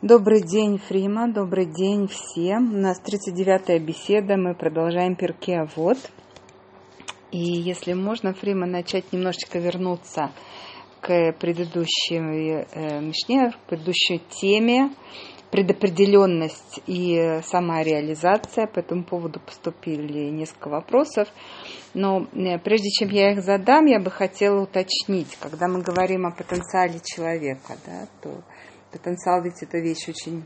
Добрый день, Фрима, добрый день всем. У нас 39-я беседа, мы продолжаем перке а вот. И если можно, Фрима, начать немножечко вернуться к предыдущей э, мишне, к предыдущей теме, предопределенность и самореализация. По этому поводу поступили несколько вопросов. Но э, прежде чем я их задам, я бы хотела уточнить, когда мы говорим о потенциале человека, да, то потенциал ведь это вещь очень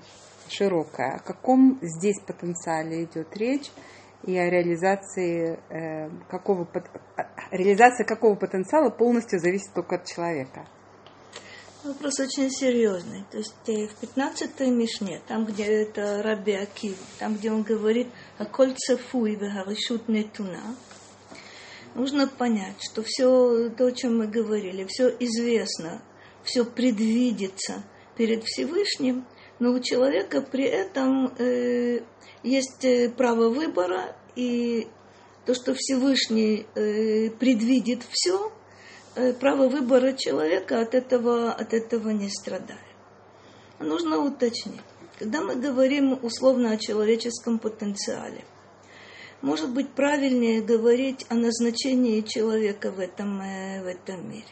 широкая. О каком здесь потенциале идет речь и о реализации э, какого, реализация какого потенциала полностью зависит только от человека? Вопрос очень серьезный. То есть э, в 15-й Мишне, там, где это Раби Акив, там, где он говорит о кольце фуй вегаришут нетуна, нужно понять, что все то, о чем мы говорили, все известно, все предвидится перед Всевышним, но у человека при этом э, есть э, право выбора, и то, что Всевышний э, предвидит все, э, право выбора человека от этого, от этого не страдает. Нужно уточнить. Когда мы говорим условно о человеческом потенциале, может быть правильнее говорить о назначении человека в этом, э, в этом мире.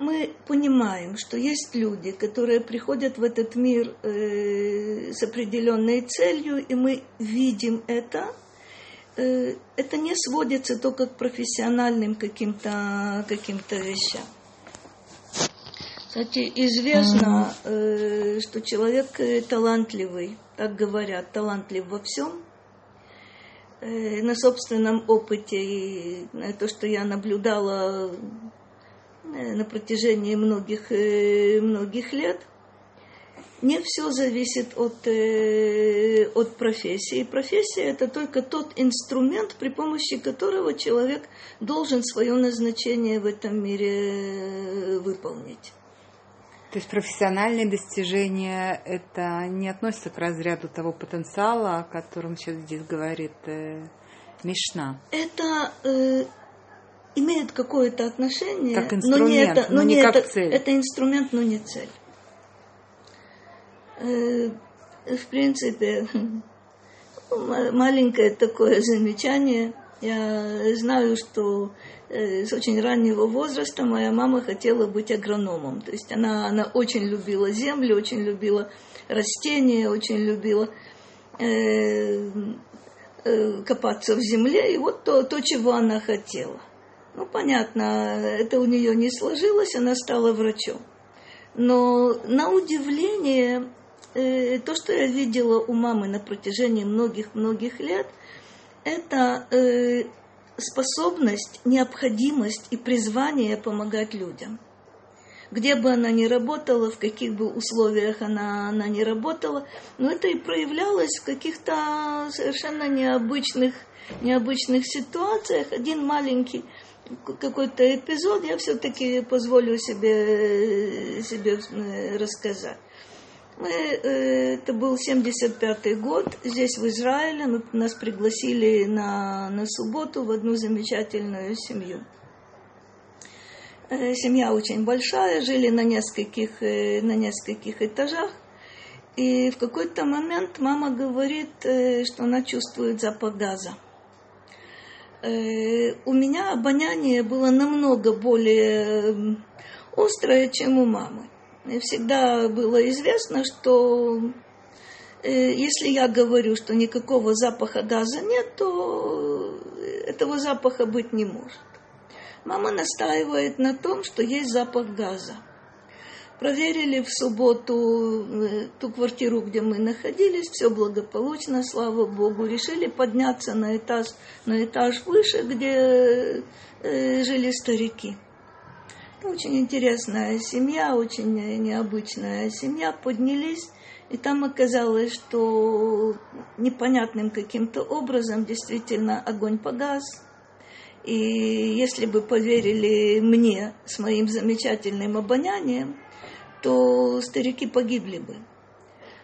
Мы понимаем, что есть люди, которые приходят в этот мир э, с определенной целью, и мы видим это. Э, это не сводится только к профессиональным каким-то каким вещам. Кстати, известно, э, что человек э, талантливый, так говорят, талантлив во всем. Э, на собственном опыте и то, что я наблюдала на протяжении многих, э, многих лет. Не все зависит от, э, от профессии. Профессия – это только тот инструмент, при помощи которого человек должен свое назначение в этом мире выполнить. То есть профессиональные достижения это не относится к разряду того потенциала, о котором сейчас здесь говорит э, Мишна. Это э, имеет какое-то отношение, как инструмент, но не это, но, но не, не как это, цель. Это инструмент, но не цель. Э, в принципе, маленькое такое замечание. Я знаю, что э, с очень раннего возраста моя мама хотела быть агрономом. То есть она, она очень любила землю, очень любила растения, очень любила э, копаться в земле. И вот то, то, чего она хотела. Ну, понятно, это у нее не сложилось, она стала врачом. Но на удивление, э, то, что я видела у мамы на протяжении многих-многих лет, это э, способность, необходимость и призвание помогать людям. Где бы она ни работала, в каких бы условиях она, она ни работала, но это и проявлялось в каких-то совершенно необычных, необычных ситуациях. Один маленький какой-то эпизод я все-таки позволю себе, себе э, рассказать. Мы, э, это был 75-й год, здесь в Израиле нас пригласили на, на субботу в одну замечательную семью. Э, семья очень большая, жили на нескольких, на нескольких этажах. И в какой-то момент мама говорит, что она чувствует запах газа э, у меня обоняние было намного более острое, чем у мамы. Всегда было известно, что э, если я говорю, что никакого запаха газа нет, то этого запаха быть не может. Мама настаивает на том, что есть запах газа. Проверили в субботу э, ту квартиру, где мы находились, все благополучно, слава Богу. Решили подняться на этаж, на этаж выше, где э, жили старики. Очень интересная семья, очень необычная семья. Поднялись, и там оказалось, что непонятным каким-то образом действительно огонь погас. И если бы поверили мне с моим замечательным обонянием, то старики погибли бы.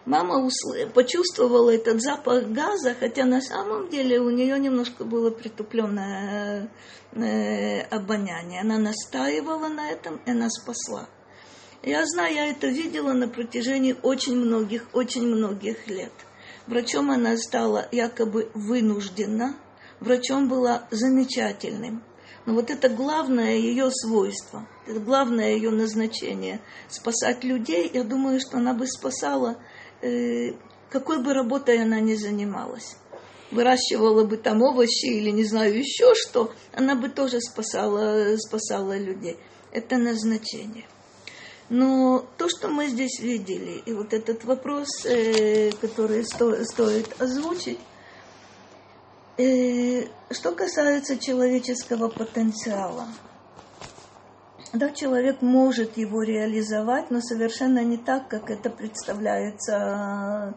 Мама почувствовала этот запах газа, хотя на самом деле у нее немножко было притупленное э, обоняние. Она настаивала на этом, и она спасла. Я знаю, я это видела на протяжении очень многих, очень многих лет. Врачом она стала якобы вынуждена, врачом была замечательным. Но вот это главное ее свойство, это главное ее назначение – спасать людей. Я думаю, что она бы спасала, э, какой бы работой она ни занималась. Выращивала бы там овощи или не знаю еще что, она бы тоже спасала, спасала людей. Это назначение. Но то, что мы здесь видели, и вот этот вопрос, э, который сто, стоит озвучить, что касается человеческого потенциала. Да, человек может его реализовать, но совершенно не так, как это представляется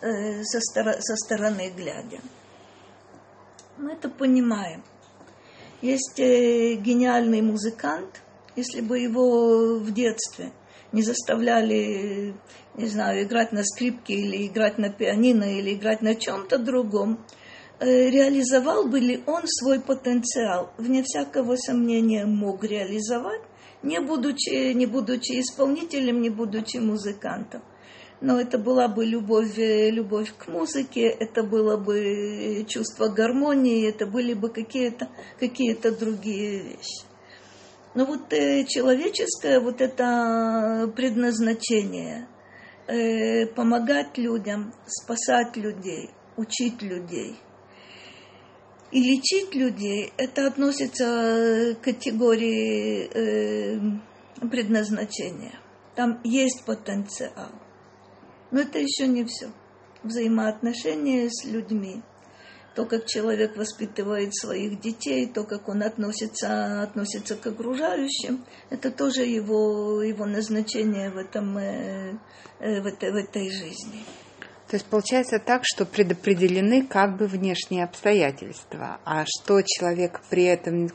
э, со, стор- со стороны глядя. Мы это понимаем. Есть э, гениальный музыкант – если бы его в детстве не заставляли, не знаю, играть на скрипке или играть на пианино или играть на чем-то другом, э, реализовал бы ли он свой потенциал? Вне всякого сомнения мог реализовать, не будучи, не будучи исполнителем, не будучи музыкантом. Но это была бы любовь, э, любовь к музыке, это было бы чувство гармонии, это были бы какие-то какие другие вещи. Но вот э, человеческое вот это предназначение э, помогать людям, спасать людей, учить людей и лечить людей, это относится к категории э, предназначения. Там есть потенциал. Но это еще не все. Взаимоотношения с людьми – то, как человек воспитывает своих детей, то, как он относится, относится к окружающим, это тоже его, его назначение в, этом, э, э, в, этой, в этой жизни. То есть получается так, что предопределены как бы внешние обстоятельства, а что человек при этом,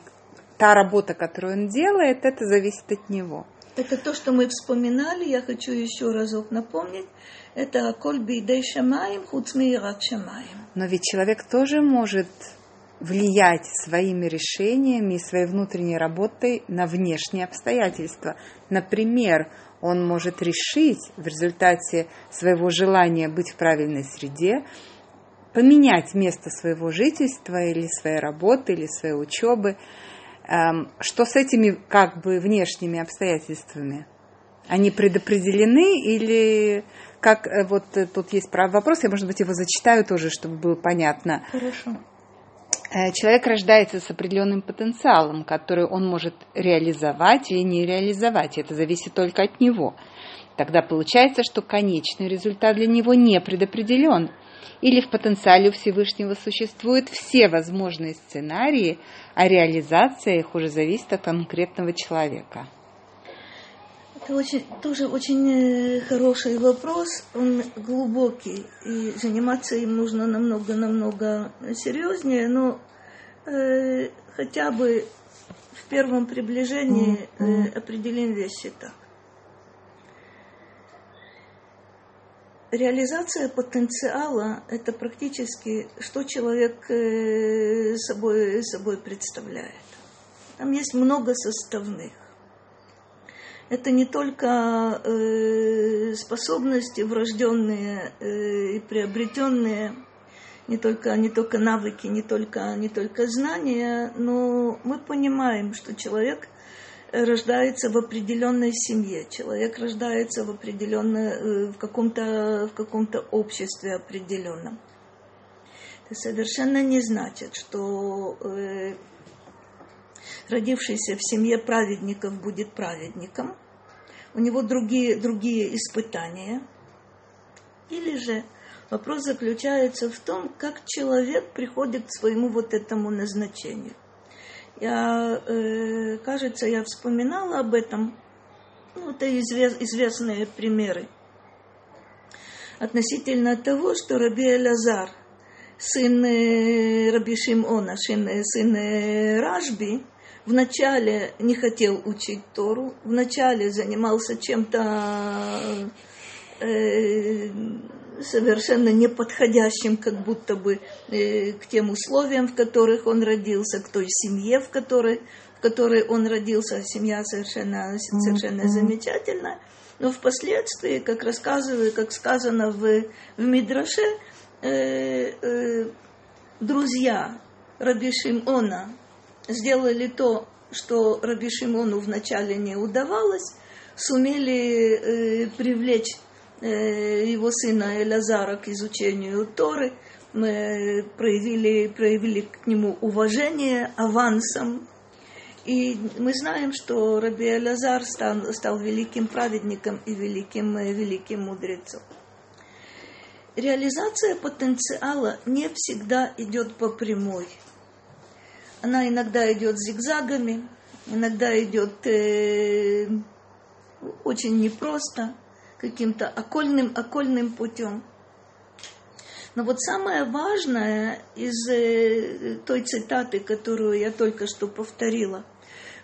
та работа, которую он делает, это зависит от него. Это то, что мы вспоминали, я хочу еще разок напомнить, это коль бейдей шамаем, хуцми шамаем. Но ведь человек тоже может влиять своими решениями и своей внутренней работой на внешние обстоятельства. Например, он может решить в результате своего желания быть в правильной среде, поменять место своего жительства или своей работы, или своей учебы. Эм, что с этими как бы внешними обстоятельствами? Они предопределены или как э, вот э, тут есть вопрос, я, может быть, его зачитаю тоже, чтобы было понятно. Хорошо. Э, человек рождается с определенным потенциалом, который он может реализовать или не реализовать. Это зависит только от него. Тогда получается, что конечный результат для него не предопределен. Или в потенциале у Всевышнего существуют все возможные сценарии, а реализация их уже зависит от конкретного человека. Это очень, тоже очень э, хороший вопрос, он глубокий, и заниматься им нужно намного-намного серьезнее, но э, хотя бы в первом приближении э, определим вещи так. Реализация потенциала – это практически, что человек э, собой, собой представляет. Там есть много составных это не только э, способности врожденные э, и приобретенные, не только, не только навыки, не только, не только знания, но мы понимаем, что человек рождается в определенной семье, человек рождается в определенной, э, в каком-то, в каком-то обществе определенном. Это совершенно не значит, что э, родившийся в семье праведников будет праведником, у него другие, другие испытания. Или же вопрос заключается в том, как человек приходит к своему вот этому назначению. Я, э, кажется, я вспоминала об этом. Ну, это извест, известные примеры относительно того, что Раби Элазар, сын э, Раби Шимона, сын, сын э, Рашби, вначале не хотел учить Тору, вначале занимался чем-то э, совершенно неподходящим, как будто бы э, к тем условиям, в которых он родился, к той семье, в которой, в которой он родился, семья совершенно, совершенно замечательная. Но впоследствии, как рассказываю, как сказано в, в Мидраше, э, э, друзья Раби Шимона сделали то, что Раби Шимону вначале не удавалось, сумели э, привлечь э, его сына Элязара к изучению Торы, мы проявили, проявили к нему уважение авансом. И мы знаем, что Раби Элязар стал, стал великим праведником и великим, э, великим мудрецом. Реализация потенциала не всегда идет по прямой – она иногда идет зигзагами, иногда идет э, очень непросто, каким-то окольным, окольным путем. Но вот самое важное из э, той цитаты, которую я только что повторила,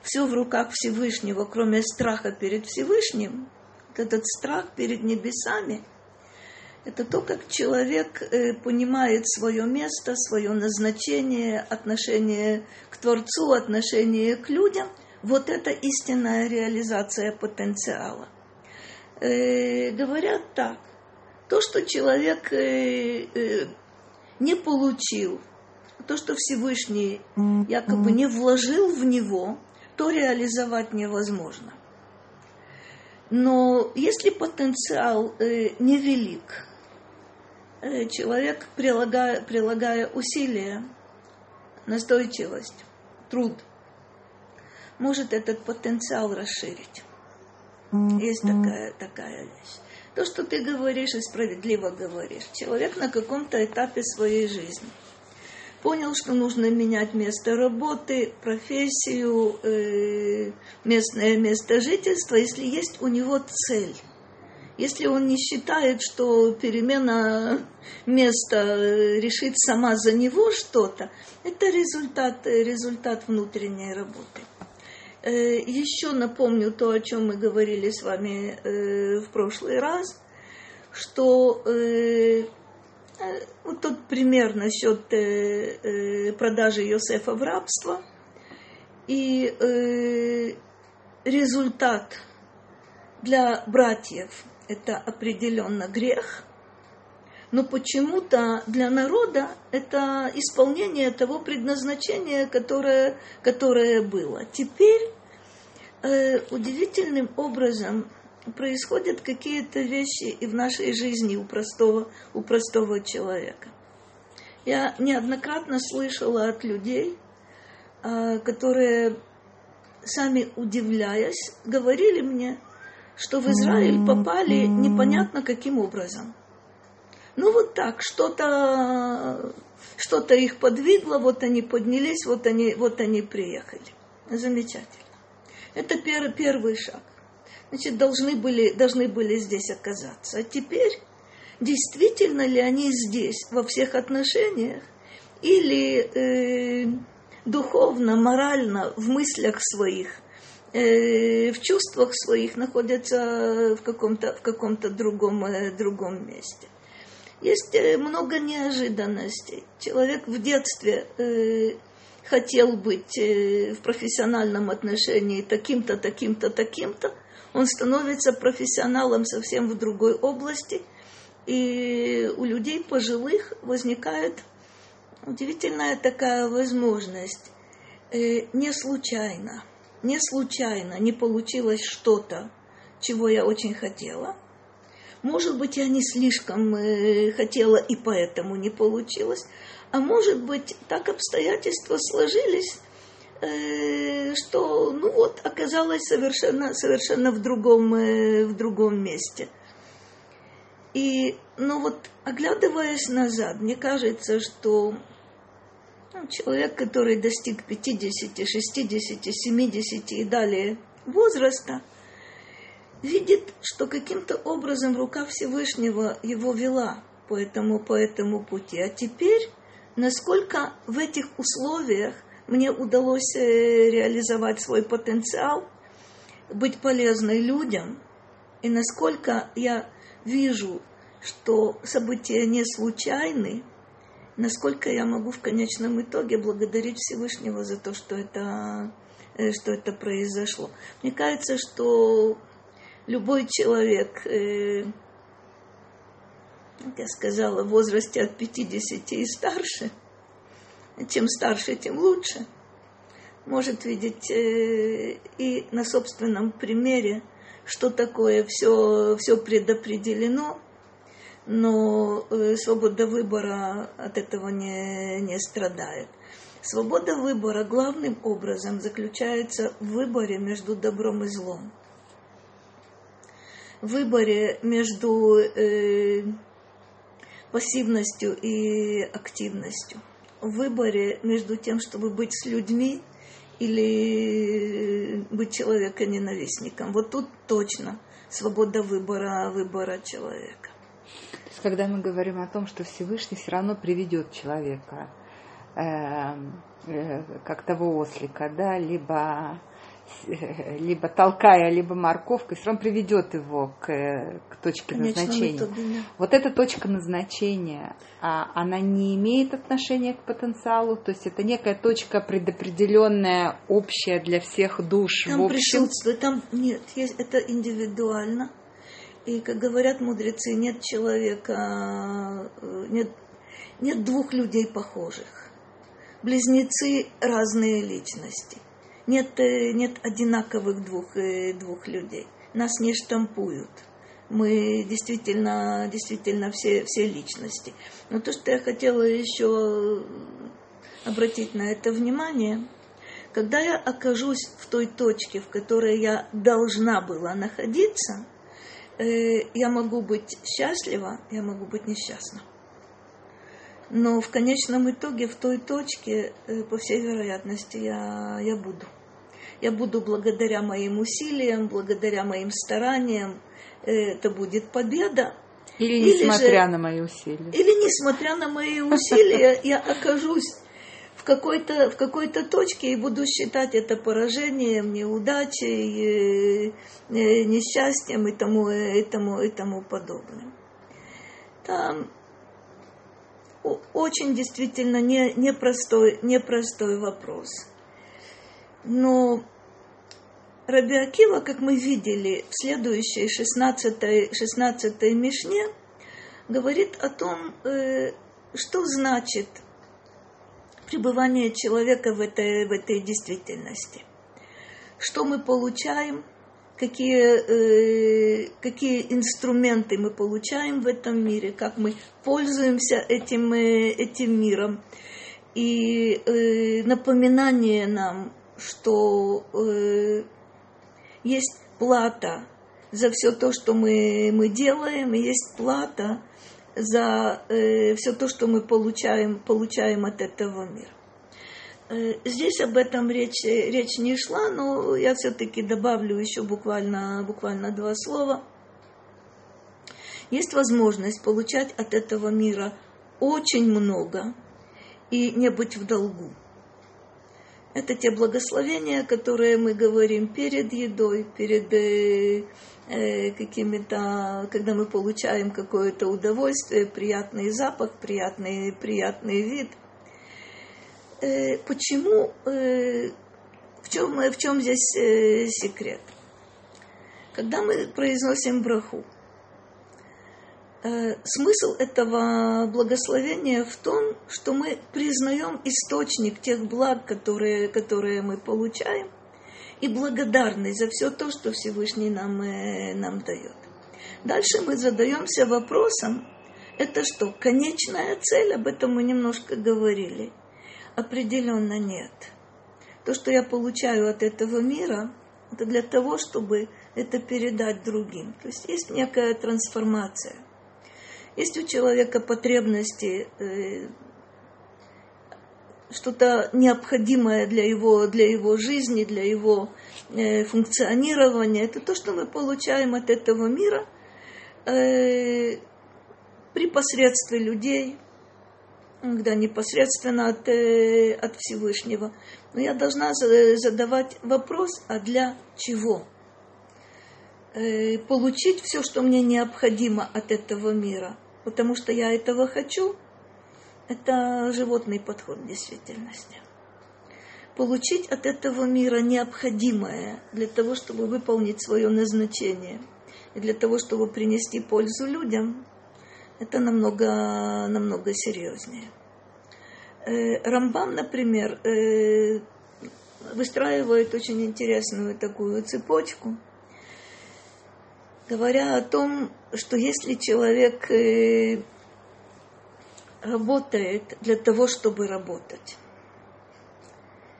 все в руках Всевышнего, кроме страха перед Всевышним, этот страх перед небесами – это то, как человек э, понимает свое место, свое назначение, отношение к Творцу, отношение к людям. Вот это истинная реализация потенциала. Э, говорят так, то, что человек э, не получил, то, что Всевышний якобы не вложил в него, то реализовать невозможно. Но если потенциал невелик, человек, прилагая, прилагая усилия, настойчивость, труд, может этот потенциал расширить. Есть такая, такая вещь. То, что ты говоришь и справедливо говоришь. Человек на каком-то этапе своей жизни понял, что нужно менять место работы, профессию, э, местное место жительства, если есть у него цель – если он не считает, что перемена места э, решит сама за него что-то, это результат, результат внутренней работы. Э, еще напомню то, о чем мы говорили с вами э, в прошлый раз, что вот тот пример насчет продажи Йосефа в рабство и результат для братьев это определенно грех, но почему-то для народа это исполнение того предназначения, которое, которое было. Теперь э, удивительным образом происходят какие-то вещи и в нашей жизни у простого, у простого человека. Я неоднократно слышала от людей, э, которые, сами удивляясь, говорили мне – что в Израиль попали непонятно каким образом. Ну вот так, что-то что их подвигло, вот они поднялись, вот они, вот они приехали. Замечательно. Это пер, первый шаг. Значит, должны были, должны были здесь оказаться. А теперь, действительно ли они здесь во всех отношениях, или э, духовно, морально, в мыслях своих в чувствах своих находятся в каком-то в каком-то другом, э, другом месте. Есть э, много неожиданностей. Человек в детстве э, хотел быть э, в профессиональном отношении таким-то, таким-то, таким-то. Он становится профессионалом совсем в другой области. И у людей пожилых возникает удивительная такая возможность э, не случайно – не случайно не получилось что-то, чего я очень хотела. Может быть, я не слишком э, хотела и поэтому не получилось. А может быть, так обстоятельства сложились, э, что, ну вот, оказалось совершенно, совершенно в другом, э, в другом месте. И, ну вот, оглядываясь назад, мне кажется, что человек, который достиг 50, 60, 70 и далее возраста, видит, что каким-то образом рука Всевышнего его вела по этому, по этому пути. А теперь, насколько в этих условиях мне удалось э, реализовать свой потенциал, быть полезной людям, и насколько я вижу, что события не случайны, насколько я могу в конечном итоге благодарить Всевышнего за то, что это, э, что это произошло. Мне кажется, что любой человек, э, как я сказала, в возрасте от 50 и старше, чем старше, тем лучше, может видеть э, и на собственном примере, что такое все, все предопределено, но э, свобода выбора от этого не, не страдает. Свобода выбора главным образом заключается в выборе между добром и злом. В выборе между э, пассивностью и активностью. В выборе между тем, чтобы быть с людьми или быть человека-ненавистником. Вот тут точно свобода выбора, выбора человека. Когда мы говорим о том, что Всевышний все равно приведет человека, э, э, как того ослика, да, либо либо толкая, либо морковкой, все равно приведет его к, к точке Конечно, назначения. Вот эта точка назначения, а, она не имеет отношения к потенциалу, то есть это некая точка предопределенная, общая для всех душ. Там в общем. присутствует, там нет, есть, это индивидуально. И, как говорят мудрецы, нет человека, э, нет, нет двух людей похожих. Близнецы разные личности – нет, э, нет одинаковых двух, э, двух людей. Нас не штампуют. Мы действительно, действительно все, все личности. Но то, что я хотела еще обратить на это внимание, когда я окажусь в той точке, в которой я должна была находиться, я могу быть счастлива, я могу быть несчастна. Но в конечном итоге в той точке, э, по всей вероятности, я, я буду. Я буду благодаря моим усилиям, благодаря моим стараниям, э, это будет победа. Или несмотря же, на мои усилия. Или несмотря на мои усилия, я окажусь в какой-то, в какой-то точке и буду считать это поражением, неудачей, э, несчастьем и тому, и тому, и тому подобное. Там очень действительно не, непростой, непростой вопрос. Но Раби Акива, как мы видели в следующей 16, 16 Мишне, говорит о том, э, что значит пребывание человека в этой, в этой действительности. Что мы получаем, какие, э, какие инструменты мы получаем в этом мире, как мы пользуемся этим, э, этим миром. И э, напоминание нам, что э, есть плата за все то, что мы, мы делаем, есть плата за э, все то, что мы получаем, получаем от этого мира. Э, здесь об этом речь, речь не шла, но я все-таки добавлю еще буквально, буквально два слова. Есть возможность получать от этого мира очень много и не быть в долгу. Это те благословения, которые мы говорим перед едой, перед э, э какими-то, когда мы получаем какое-то удовольствие, приятный запах, приятный, приятный вид – э, почему, э, в, чем, в чем здесь э, секрет? Когда мы произносим браху, смысл этого благословения в том, что мы признаем источник тех благ, которые, которые мы получаем, и благодарны за все то, что Всевышний нам, э, нам дает. Дальше мы задаемся вопросом, это что, конечная цель, об этом мы немножко говорили – Определенно нет. То, что я получаю от этого мира, это для того, чтобы это передать другим. То есть есть некая трансформация. Есть у человека потребности, э, что-то необходимое для его, для его жизни, для его э, функционирования. Это то, что мы получаем от этого мира э, при посредстве людей, когда непосредственно от, от Всевышнего. Но я должна задавать вопрос, а для чего? Получить все, что мне необходимо от этого мира, потому что я этого хочу, это животный подход в действительности. получить от этого мира необходимое для того, чтобы выполнить свое назначение и для того, чтобы принести пользу людям, это намного, намного серьезнее. Э, Рамбам, например, э, выстраивает очень интересную такую цепочку, говоря о том, что если человек э, работает для того, чтобы работать,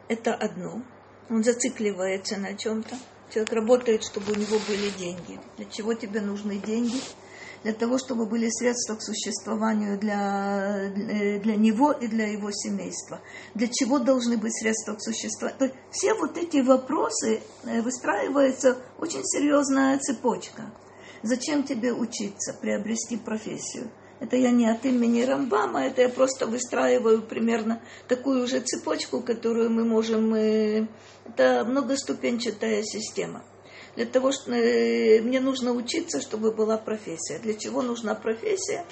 это одно. Он зацикливается на чем-то. Человек работает, чтобы у него были деньги. Для чего тебе нужны деньги? Для того, чтобы были средства к существованию для, для него и для его семейства. Для чего должны быть средства к существованию? Все вот эти вопросы э, выстраивается очень серьезная цепочка. Зачем тебе учиться, приобрести профессию? Это я не от имени Рамбама, это я просто выстраиваю примерно такую же цепочку, которую мы можем... Э, это многоступенчатая система. Для того, что э, мне нужно учиться, чтобы была профессия. Для чего нужна профессия?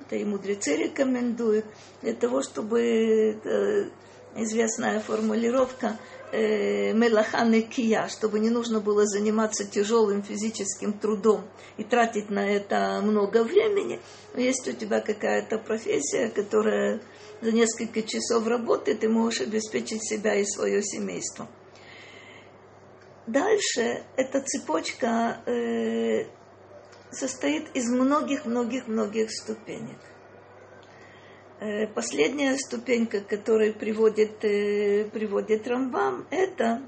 Это и мудрецы рекомендуют. Для того, чтобы э, известная формулировка э, мелаханы кия, чтобы не нужно было заниматься тяжелым физическим трудом и тратить на это много времени. Но есть у тебя какая-то профессия, которая за несколько часов работы ты можешь обеспечить себя и свое семейство. Дальше эта цепочка э, состоит из многих-многих-многих ступенек. Э, последняя ступенька, которую приводит, э, приводит Рамбам, это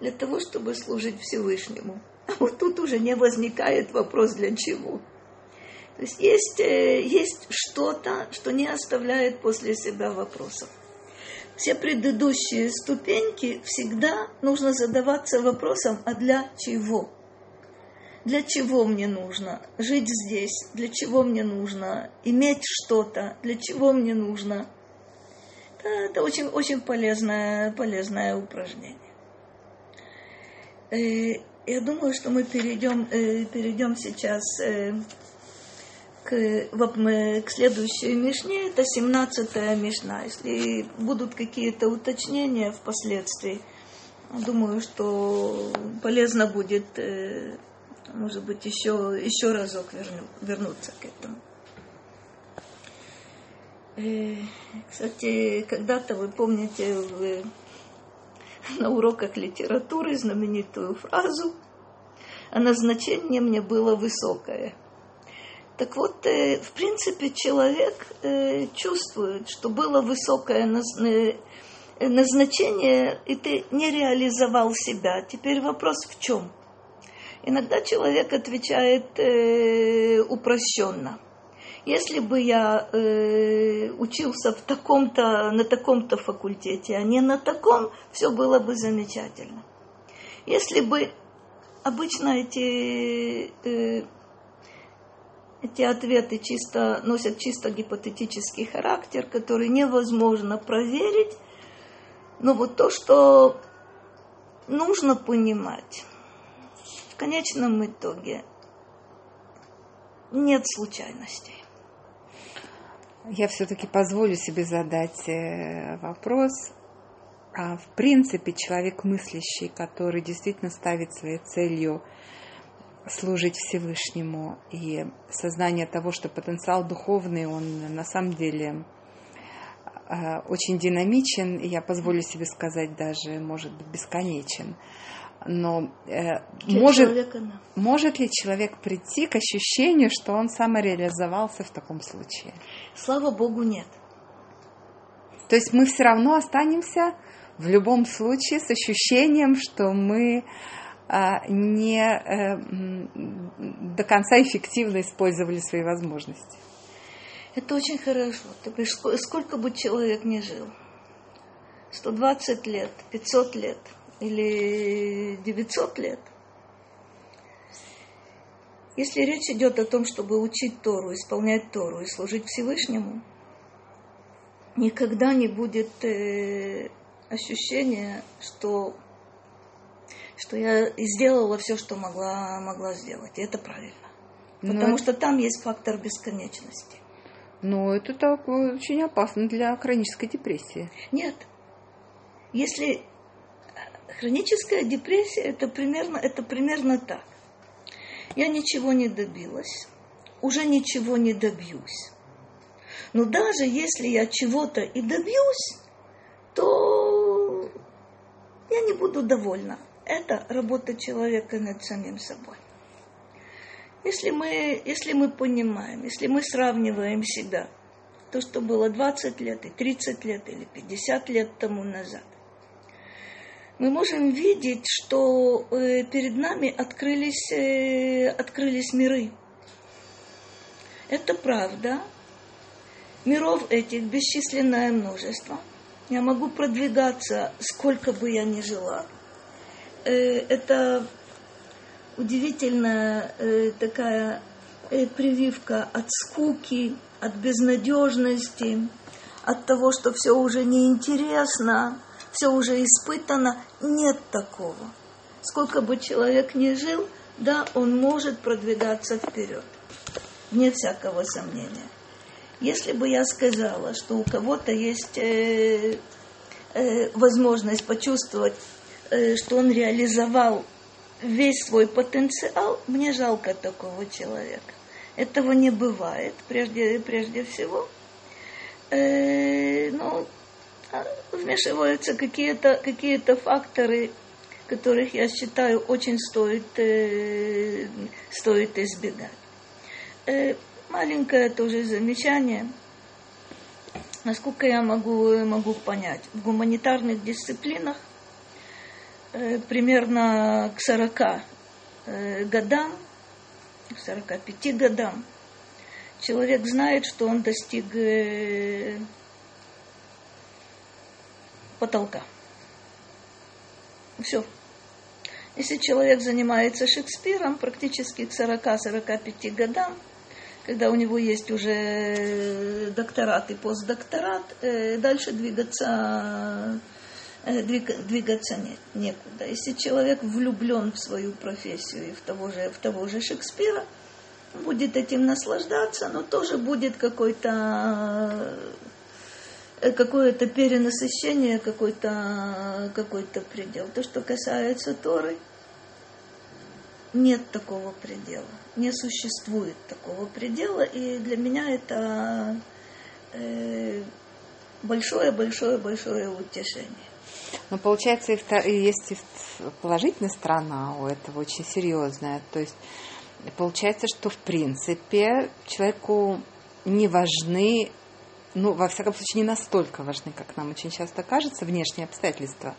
для того, чтобы служить Всевышнему. А вот тут уже не возникает вопрос, для чего. То есть есть, э, есть что-то, что не оставляет после себя вопросов. Все предыдущие ступеньки всегда нужно задаваться вопросом, а для чего? для чего мне нужно жить здесь, для чего мне нужно иметь что-то, для чего мне нужно. Это, очень, очень полезное, полезное упражнение. Э, я думаю, что мы перейдем, э, перейдем сейчас э, к, к следующей Мишне. Это 17-я Мишна. Если будут какие-то уточнения впоследствии, думаю, что полезно будет может быть, еще, еще разок верну, вернуться к этому. Э, кстати, когда-то вы помните вы, на уроках литературы знаменитую фразу «А назначение мне было высокое». Так вот, э, в принципе, человек э, чувствует, что было высокое назначение, и ты не реализовал себя. Теперь вопрос в чем – Иногда человек отвечает э, упрощенно. Если бы я э, учился в таком-то, на таком-то факультете, а не на таком, все было бы замечательно. Если бы обычно эти, э, эти ответы чисто, носят чисто гипотетический характер, который невозможно проверить, но вот то, что нужно понимать, в конечном итоге нет случайностей. Я все-таки позволю себе задать э, вопрос. А в принципе, человек мыслящий, который действительно ставит своей целью служить Всевышнему и сознание того, что потенциал духовный, он на самом деле э, очень динамичен, я позволю себе сказать даже, может быть, бесконечен но э, может, может ли человек прийти к ощущению, что он самореализовался в таком случае? Слава Богу, нет. То есть мы все равно останемся в любом случае с ощущением, что мы не э, до конца эффективно использовали свои возможности. Это очень хорошо. Сколько бы человек ни жил, 120 лет, 500 лет – или 900 лет. Если речь идет о том, чтобы учить Тору, исполнять Тору и служить Всевышнему, никогда не будет э, ощущения, что, что я сделала все, что могла, могла сделать. И это правильно. Но Потому это... что там есть фактор бесконечности. Но это так очень опасно для хронической депрессии. Нет. Если Хроническая депрессия это примерно, это примерно так. Я ничего не добилась, уже ничего не добьюсь. Но даже если я чего-то и добьюсь, то я не буду довольна. Это работа человека над самим собой. Если мы, если мы понимаем, если мы сравниваем себя, то, что было 20 лет и 30 лет или 50 лет тому назад, мы можем видеть, что э, перед нами открылись, э, открылись миры. Это правда. Миров этих бесчисленное множество. Я могу продвигаться, сколько бы я ни жила. Э, это удивительная такая прививка от скуки, от безнадежности, от того, что все уже неинтересно, все уже испытано, нет такого. Сколько бы человек ни жил, да, он может продвигаться вперед. Вне всякого сомнения. Если бы я сказала, что у кого-то есть э, э, возможность почувствовать, э, что он реализовал весь свой потенциал, мне жалко такого человека. Этого не бывает, прежде, прежде всего. Э, но вмешиваются какие-то какие факторы, которых я считаю очень стоит, э, стоит избегать. Э, маленькое тоже замечание. Насколько я могу, могу понять, в гуманитарных дисциплинах э, примерно к 40 э, годам, к 45 годам, человек знает, что он достиг э, потолка. Все. Если человек занимается Шекспиром практически к 40-45 годам, когда у него есть уже докторат и постдокторат, э, дальше двигаться, э, двигаться нет, некуда. Если человек влюблен в свою профессию и в того же, в того же Шекспира, будет этим наслаждаться, но тоже будет какой-то Э, какое-то перенасыщение, какой-то какой предел. То, что касается Торы, нет такого предела, не существует такого предела, и для меня это большое-большое-большое э, утешение. Но получается, есть и положительная сторона у этого очень серьезная. То есть получается, что в принципе человеку не важны ну, во всяком случае, не настолько важны, как нам очень часто кажется, внешние обстоятельства.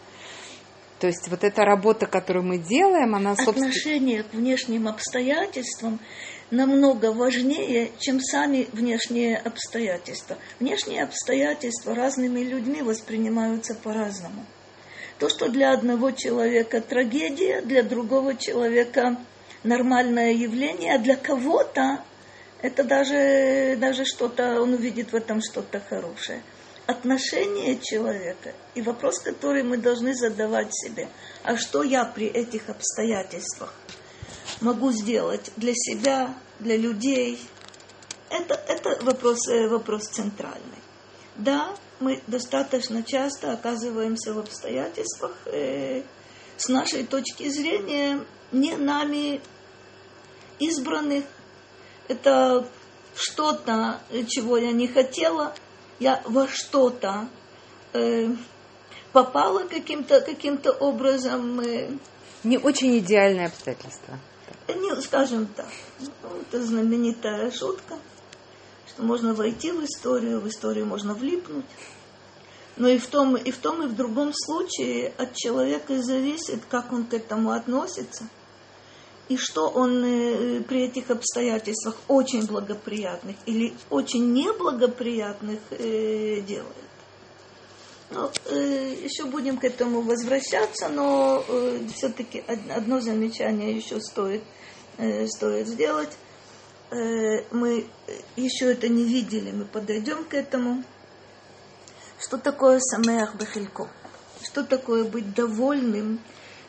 То есть вот эта работа, которую мы делаем, она, собственно... Отношение к внешним обстоятельствам намного важнее, чем сами внешние обстоятельства. Внешние обстоятельства разными людьми воспринимаются по-разному. То, что для одного человека трагедия, для другого человека нормальное явление, а для кого-то это даже, даже что-то, он увидит в этом что-то хорошее. Отношение человека и вопрос, который мы должны задавать себе, а что я при этих обстоятельствах могу сделать для себя, для людей, это, это вопрос, э, вопрос центральный. Да, мы достаточно часто оказываемся в обстоятельствах, э, с нашей точки зрения, не нами избранных, это что-то, чего я не хотела, я во что-то э, попала каким-то каким образом. Э, не очень идеальное обстоятельство. Не, скажем так, ну, это знаменитая шутка, что можно войти в историю, в историю можно влипнуть. Но и в том, и в том, и в другом случае от человека зависит, как он к этому относится – и что он э, при этих обстоятельствах очень благоприятных или очень неблагоприятных э, делает. Ну, э, еще будем к этому возвращаться, но все-таки одно замечание еще стоит, стоит сделать. Э, мы еще это не видели, мы подойдем к этому. Что такое самеах бахилько? Что такое быть довольным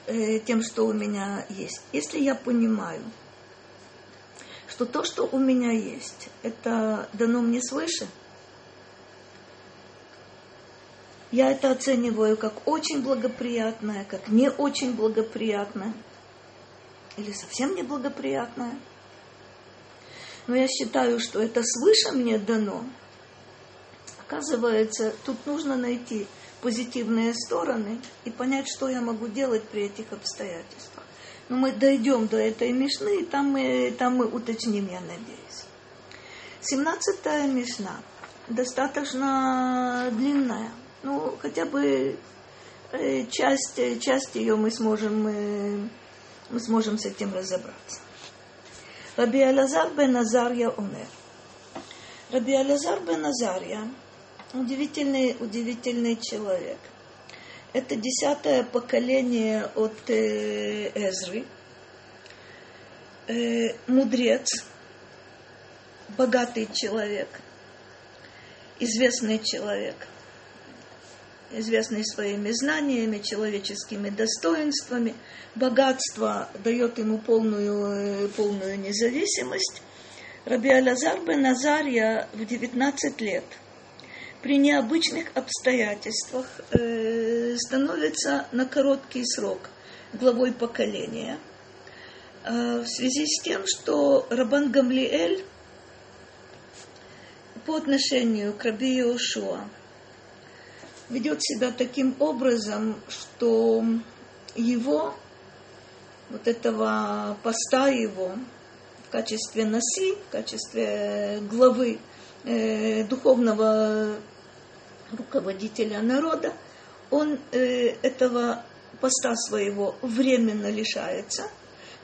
э, тем, что у меня есть. Если я понимаю, что то, что у меня есть, это дано мне свыше, Я это оцениваю как очень благоприятное, как не очень благоприятное или совсем неблагоприятное. Но я считаю, что это свыше мне дано. Оказывается, тут нужно найти позитивные стороны и понять, что я могу делать при этих обстоятельствах. Но мы дойдем до этой мишны, и там мы, там мы уточним, я надеюсь. Семнадцатая мишна достаточно длинная. Ну, хотя бы э, часть, часть ее мы сможем, мы, мы сможем с этим разобраться. Раби Алазар бен Азарья умер. Раби Алазар бен Азарья удивительный, удивительный человек. Это десятое поколение от э, Эзры. Э, мудрец, богатый человек, известный человек, известный своими знаниями, человеческими достоинствами. Богатство дает ему полную, э, полную независимость. Раби Алязар бен Назария в 19 лет – при необычных обстоятельствах э, становится на короткий срок главой поколения э, в связи с тем, что Рабан Гамлиэль по отношению к Раби Иошуа ведет себя таким образом, что его, вот этого поста его в качестве носи, в качестве главы э, духовного руководителя народа, он э, этого поста своего временно лишается,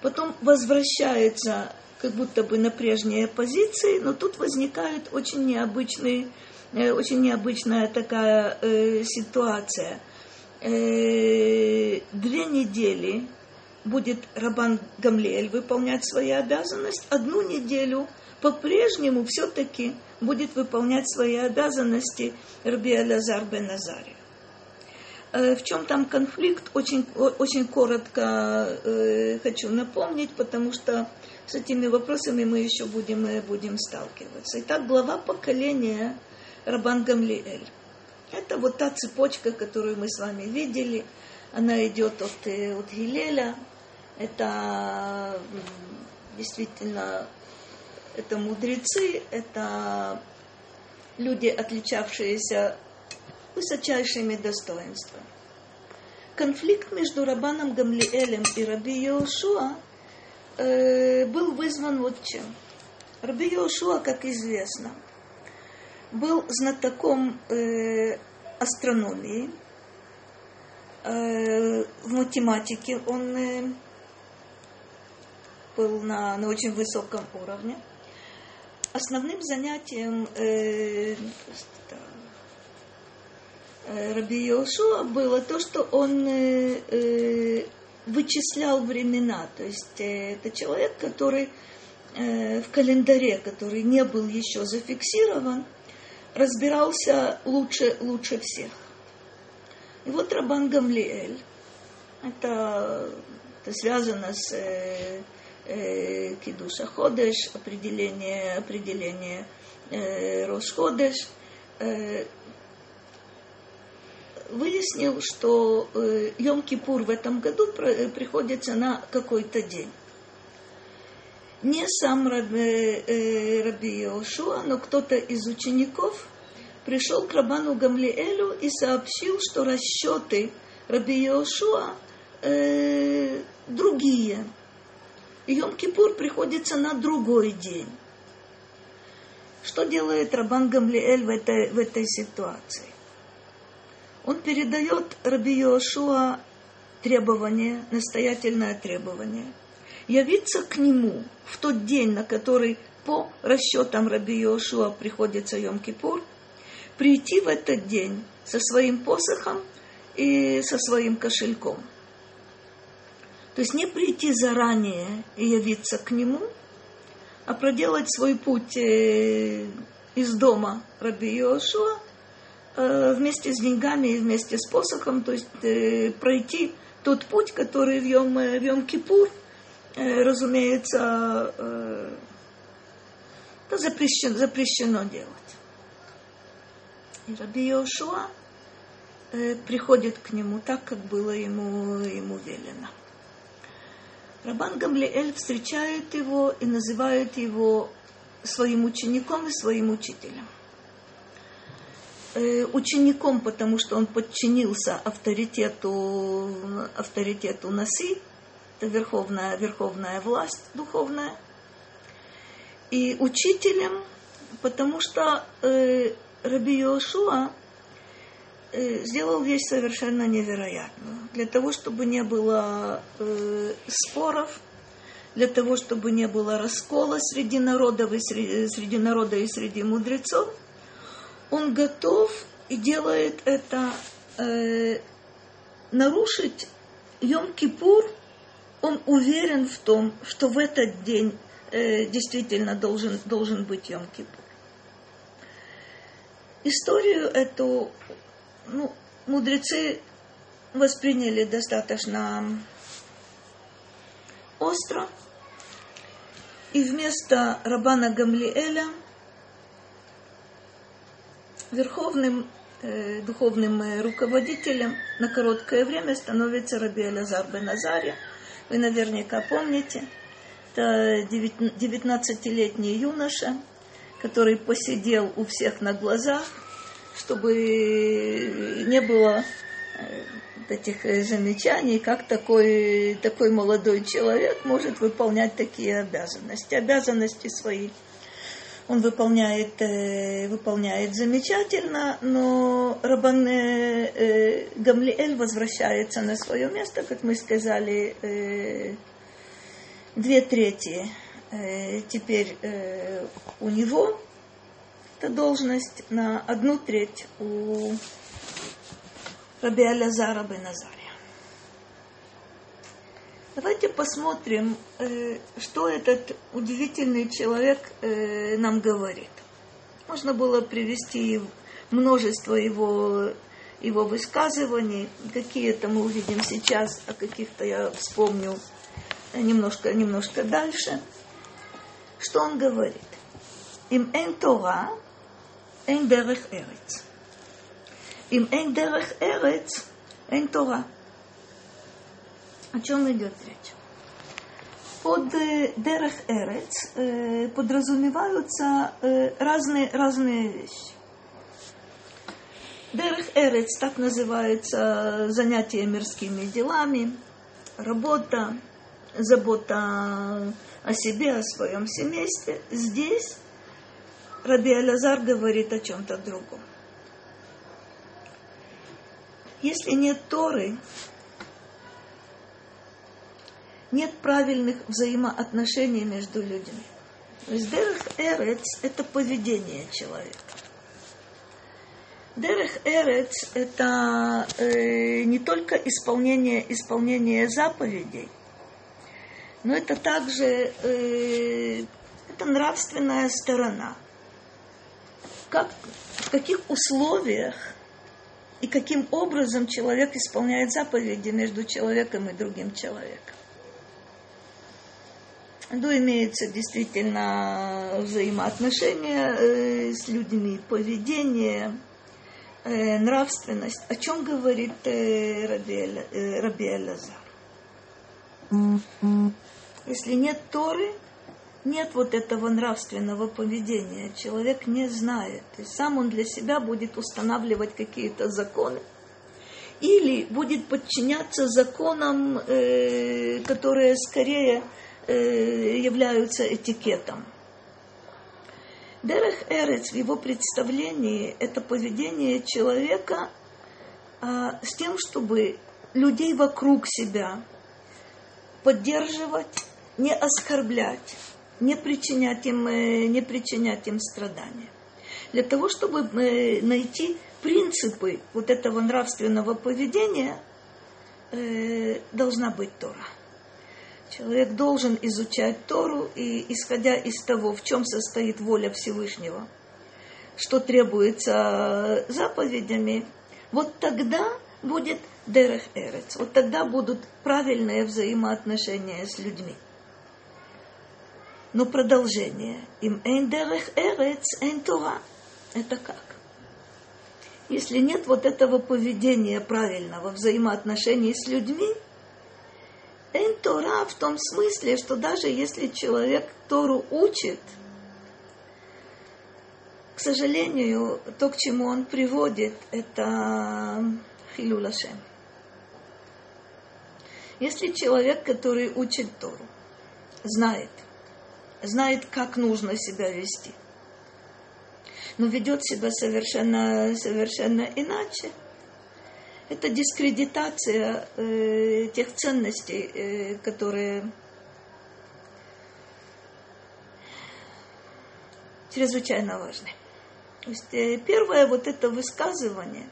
потом возвращается как будто бы на прежние позиции, но тут возникает очень необычный, э, очень необычная такая э, ситуация. Э, две недели будет Рабан Гамлиэль выполнять свои обязанности, одну неделю по-прежнему все-таки будет выполнять свои обязанности Раби Алязар бен Назария. Э, в чем там конфликт, очень, очень коротко э, хочу напомнить, потому что с этими вопросами мы еще будем, будем сталкиваться. Итак, глава поколения Рабан Гамлиэль. Это вот та цепочка, которую мы с вами видели. Она идет от, э, от Гилеля. Это действительно это мудрецы, это люди, отличавшиеся высочайшими достоинствами. Конфликт между Рабаном Гамлиэлем и Раби Йошуа э, был вызван вот чем. Раби Йошуа, как известно, был знатоком э, астрономии, э, в математике он э, был на, на очень высоком уровне – основным занятием э, э, Раби Йошуа было то, что он э, э, вычислял времена. То есть э, это человек, который э, в календаре, который не был еще зафиксирован, разбирался лучше, лучше всех. И вот Рабан Гамлиэль, это, это связано с э, э, Кидуша Ходеш, определение, определение э, Рошходеш, э, выяснил, что э, Йом-Кипур в этом году э, приходится на какой-то день. Не сам Раби, э, Раби Иошуа, но кто-то из учеников пришел к Рабану Гамлиэлю и сообщил, что расчеты Раби Иошуа э, другие – Йом-Кипур приходится на другой день. Что делает Рабан Гамлиэль в этой, в этой ситуации? Он передает Раби Йошуа требование, настоятельное требование, явиться к нему в тот день, на который по расчетам Раби Йошуа приходится Йом-Кипур, прийти в этот день со своим посохом и со своим кошельком – то есть не прийти заранее и явиться к нему, а проделать свой путь э, из дома Раби Йошуа э, вместе с деньгами и вместе с посохом, то есть э, пройти тот путь, который в Йом, в Йом Кипур, разумеется, это запрещено, запрещено делать. И Раби Йошуа э, приходит к нему так, как было ему, ему велено. Рабан Гамлиэль встречает его и называет его своим учеником и своим учителем. Э, учеником, потому что он подчинился авторитету, авторитету Наси, это верховная, верховная власть духовная. И учителем, потому что э, Раби Йошуа э, сделал вещь совершенно невероятную. Для того, чтобы не было э, споров, для того, чтобы не было раскола среди народов и среди, среди народа и среди мудрецов, он готов и делает это э, нарушить Йом-Кипур, он уверен в том, что в этот день э, действительно должен, должен быть Йом-Кипур. Историю эту ну, мудрецы восприняли достаточно остро. И вместо Рабана Гамлиэля верховным э, духовным э, руководителем на короткое время становится Раби Элязар бен. Вы наверняка помните, это 19-летний юноша, который посидел у всех на глазах, чтобы не было э, этих э, замечаний, как такой, такой молодой человек может выполнять такие обязанности. Обязанности свои он выполняет, э, выполняет замечательно, но Рабан э, Гамлиэль возвращается на свое место, как мы сказали, две трети теперь у него, эта должность на одну треть у Раби Алязара бен Азария. Давайте посмотрим, э, что этот удивительный человек э, нам говорит. Можно было привести множество его, его высказываний. Какие-то мы увидим сейчас, а каких-то я вспомню немножко, немножко дальше. Что он говорит? Им эн Тора, эн дерех эрец. Им эн дерех эрец, эн Тора. О чем идет речь? Под дерех эрец подразумеваются разные, разные вещи. Дерех эрец так называется занятие мирскими делами, работа, забота о себе, о своем семействе. Здесь Раби Алязар говорит о чем-то другом. Если нет Торы, нет правильных взаимоотношений между людьми. То есть Дерех Эрец – это поведение человека. Дерех Эрец – это э, не только исполнение, исполнение заповедей, но это также э, это нравственная сторона. Как, в каких условиях и каким образом человек исполняет заповеди между человеком и другим человеком. Ну, имеется действительно взаимоотношения э, с людьми, поведение, э, нравственность. О чем говорит э, Раби Элазар? Если нет Торы, нет вот этого нравственного поведения. Человек не знает. И сам он для себя будет устанавливать какие-то законы. Или будет подчиняться законам, которые скорее являются этикетом. Дерех Эрец в его представлении это поведение человека а, с тем, чтобы людей вокруг себя поддерживать, не оскорблять, не причинять им, э, не причинять им страдания. Для того, чтобы э, найти принципы вот этого нравственного поведения, э, должна быть Тора. Человек должен изучать Тору и, исходя из того, в чем состоит воля Всевышнего, что требуется заповедями, вот тогда будет Дерех Эрец, вот тогда будут правильные взаимоотношения с людьми. Но продолжение. Им эйн дерех эрец, эйн Тора. Это как? если нет вот этого поведения правильного взаимоотношений с людьми, Эн Тора в том смысле, что даже если человек Тору учит, к сожалению, то, к чему он приводит, это хилулашем. Если человек, который учит Тору, знает, знает, как нужно себя вести, но ведет себя совершенно, совершенно иначе, это дискредитация э, тех ценностей, э, которые чрезвычайно важны. То есть э, первое вот это высказывание,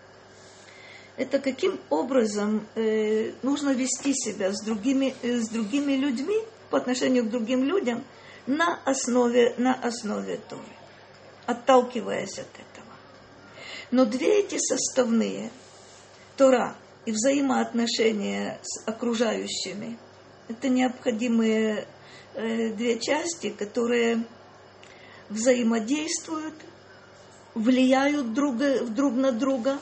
это каким образом э, нужно вести себя с другими, э, с другими людьми по отношению к другим людям на основе, на основе Торы, отталкиваясь от этого. Но две эти составные – Тора и взаимоотношения с окружающими – это необходимые э, две части, которые взаимодействуют, влияют друг, друг на друга.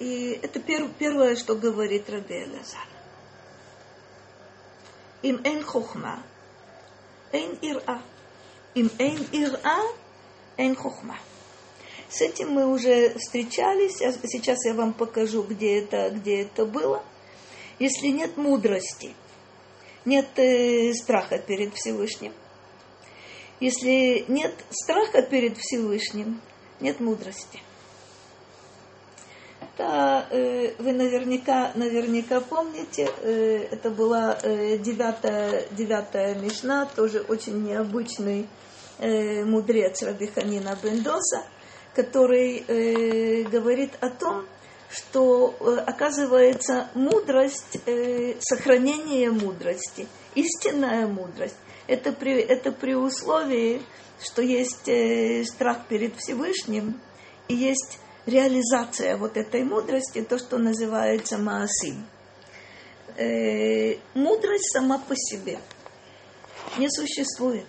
И это пер, первое, что говорит Раби Элазар. Им эн хохма, эн ира. Им эн ира, эн хохма. С этим мы уже встречались, а сейчас я вам покажу, где это, где это было. Если нет мудрости, нет э, страха перед Всевышним, если нет страха перед Всевышним, нет мудрости. Это э, вы наверняка, наверняка помните, э, это была э, девятая, девятая Мишна, тоже очень необычный э, мудрец Рабиханина Бендоса – который э, говорит о том, что э, оказывается мудрость, э, сохранение мудрости, истинная мудрость, это при, это при условии, что есть э, страх перед Всевышним и есть реализация вот этой мудрости, то, что называется маасим. Э, мудрость сама по себе не существует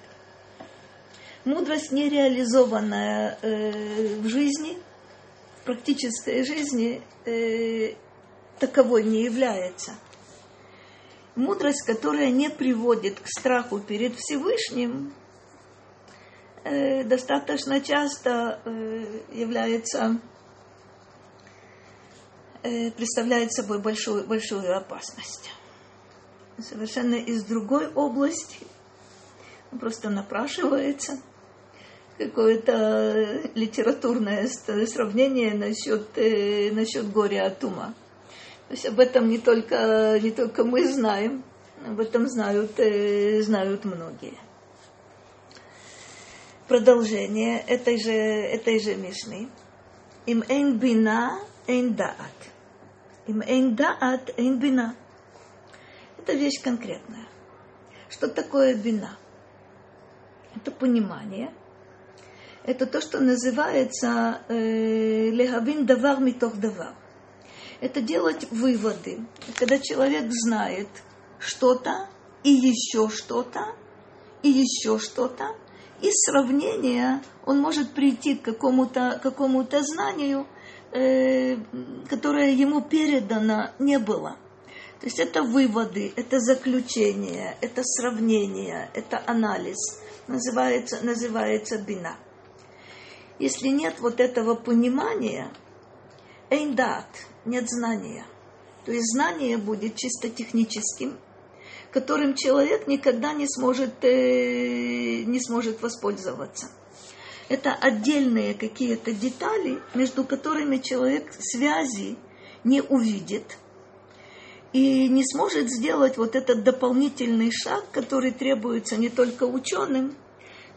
мудрость нереализованная э, в жизни, в практической жизни, э, таковой не является. Мудрость, которая не приводит к страху перед Всевышним, э, достаточно часто э, является, э, представляет собой большую, большую опасность. Совершенно из другой области, просто напрашивается – какое-то литературное сравнение насчет, э, насчет горя от ума. То есть об этом не только, не только мы знаем, об этом знают, э, знают многие. Продолжение этой же, этой же Мишны. Им эйн бина, эйн даат. Им эйн даат, эйн бина. Это вещь конкретная. Что такое бина? Это понимание – это то, что называется э, легавин давар митох давар. Это делать выводы. Когда человек знает что-то и еще что-то, и еще что-то, из сравнения он может прийти к какому-то какому знанию, э, которое ему передано не было. То есть это выводы, это заключение, это сравнение, это анализ. Называется, называется бина если нет вот этого понимания, эйндат, нет знания. То есть знание будет чисто техническим, которым человек никогда не сможет, э, не сможет воспользоваться. Это отдельные какие-то детали, между которыми человек связи не увидит и не сможет сделать вот этот дополнительный шаг, который требуется не только ученым,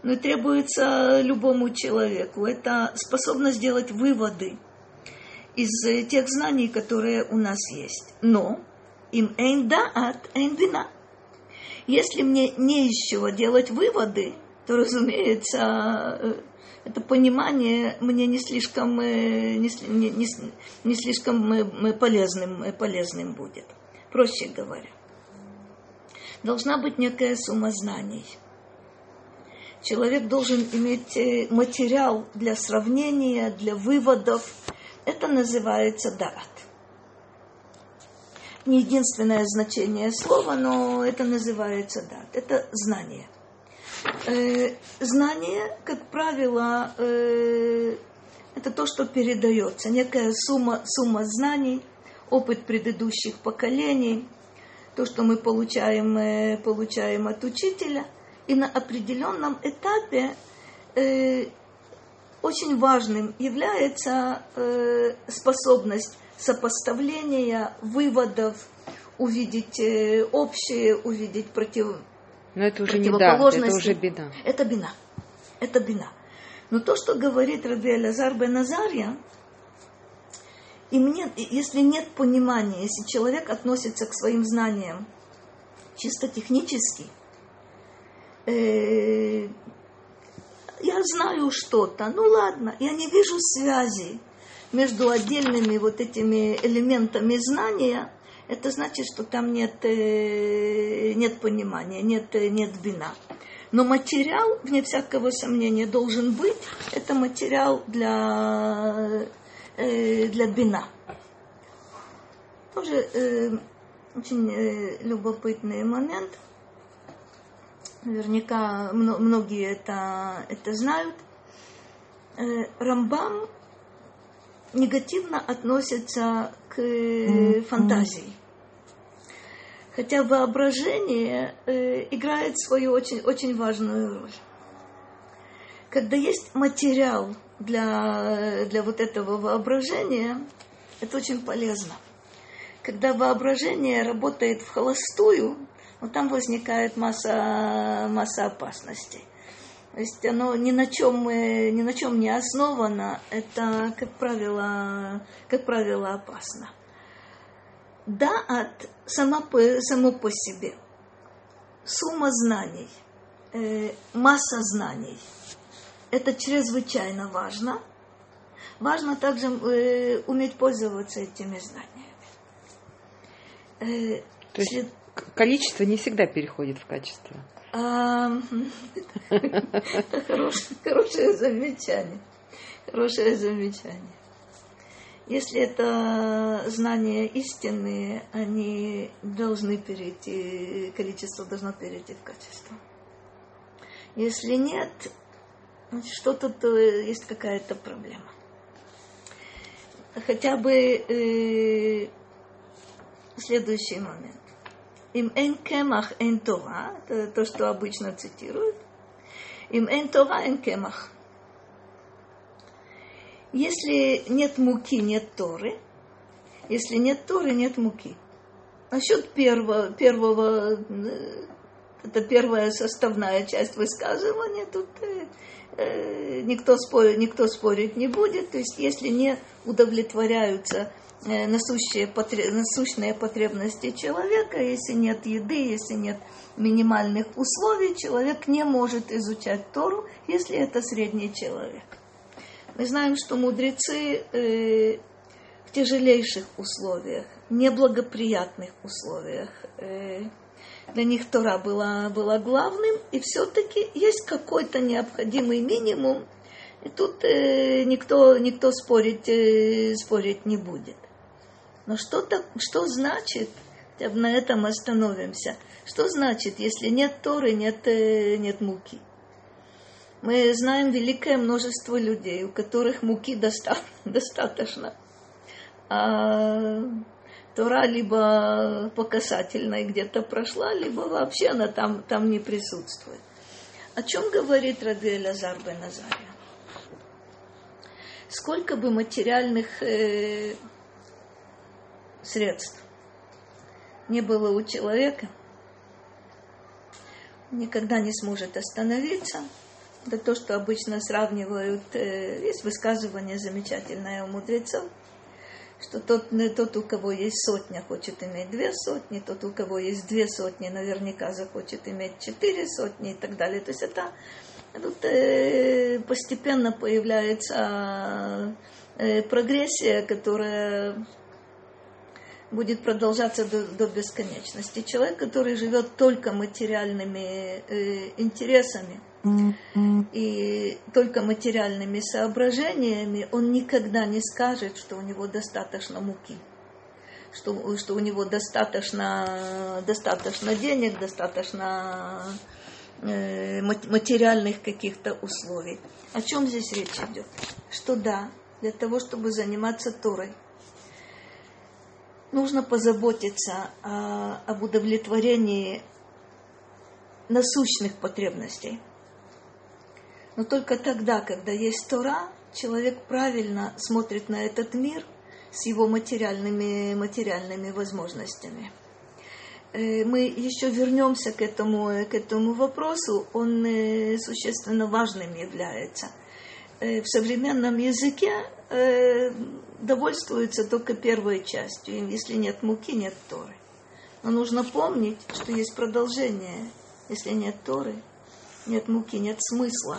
но требуется любому человеку. Это способность сделать выводы из тех знаний, которые у нас есть. Но им эйн даат, эйн вина. Если мне не из чего делать выводы, то, разумеется, э, это понимание мне не слишком, э, не, не, не слишком э, полезным, полезным будет. Проще говоря, должна быть некая сумма знаний – человек должен иметь э, материал для сравнения, для выводов, Это называется дарат. Не единственное значение слова, но это называется дат. Это знание. Э, знание, как правило, э, это то, что передается. Некая сумма, сумма знаний, опыт предыдущих поколений, то, что мы получаем, получаем от учителя. И на определенном этапе э, очень важным является э, способность сопоставления выводов, увидеть э, общее, увидеть против, Но это уже не да, это уже беда. Это бина. Это бина. Но то, что говорит Раби Алязар бен Азарья, и мне, если нет понимания, если человек относится к своим знаниям чисто технически, э, я знаю что-то, ну ладно, я не вижу связи между отдельными вот этими элементами знания, это значит, что там нет, э, нет понимания, нет, э, нет вина. Но материал, вне всякого сомнения, должен быть. Это материал для, для бина. Тоже очень любопытный момент – наверняка многие это, это знают, э, Рамбам негативно относится к фантазии. Хотя воображение э, играет свою очень, очень важную роль. Когда есть материал для, для вот этого воображения, это очень полезно. Когда воображение работает в холостую, но там возникает масса, масса опасностей. То есть оно ни на чем, ни на чем не основано, это, как правило, как правило опасно. Да, от само по, само по себе. Сумма знаний, э, масса знаний. Это чрезвычайно важно. Важно также э, уметь пользоваться этими знаниями. Э, То есть количество не всегда переходит в качество. Это хорошее замечание. Хорошее замечание. Если это знания истинные, они должны перейти, количество должно перейти в качество. Если нет, что-то то есть какая-то проблема. Хотя бы э, следующий момент. Им эн кемах эн Тора, это то, что обычно цитируют. Им эн Тора эн кемах. Если нет муки, нет Торы. Если нет Торы, нет муки. Насчет первого, первого это первая составная часть высказывания, тут э, э никто, спорить, никто спорить не будет. То есть, если не удовлетворяются Э, насущие, насущные потребности человека. Если нет еды, если нет минимальных условий, человек не может изучать Тору, если это средний человек. Мы знаем, что мудрецы э, в тяжелейших условиях, неблагоприятных условиях, э, для них Тора была, была главным, и все-таки есть какой-то необходимый минимум, и тут э, никто, никто спорить, э, спорить не будет. Но что, так, что значит, на этом остановимся, что значит, если нет Торы, нет, э, нет муки? Мы знаем великое множество людей, у которых муки доста- достаточно. А Тора либо по касательной где-то прошла, либо вообще она там, там не присутствует. О чем говорит Раби Элязар бен? Сколько бы материальных э, средств не было у человека, никогда не сможет остановиться. Это то, что обычно сравнивают, э, есть высказывание замечательное у мудрецов, что тот, тот, у кого есть сотня, хочет иметь две сотни, тот, у кого есть две сотни, наверняка захочет иметь четыре сотни и так далее. То есть это тут э, постепенно появляется э, прогрессия, которая будет продолжаться до, до бесконечности. Человек, который живет только материальными э, интересами, И только материальными соображениями он никогда не скажет, что у него достаточно муки, что, что у него достаточно, достаточно денег, достаточно э, материальных каких-то условий. О чем здесь речь идет? Что да, для того, чтобы заниматься Торой, нужно позаботиться о, об удовлетворении насущных потребностей. Но только тогда, когда есть Тора, человек правильно смотрит на этот мир с его материальными, материальными возможностями. Э, мы еще вернемся к этому, к этому вопросу, он э, существенно важным является. Э, в современном языке довольствуется только первой частью. Если нет муки, нет Торы. Но нужно помнить, что есть продолжение. Если нет Торы, нет муки, нет смысла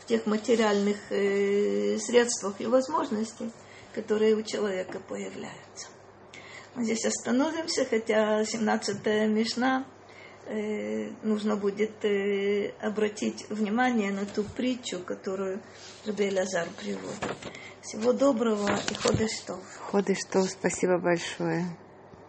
в тех материальных э, средствах и возможностях, которые у человека появляются. Мы здесь остановимся, хотя 17-я Мишна э, нужно будет э, обратить внимание на ту притчу, которую Раби Лазар приводит. Всего доброго и ходы что. Ходы что, спасибо большое.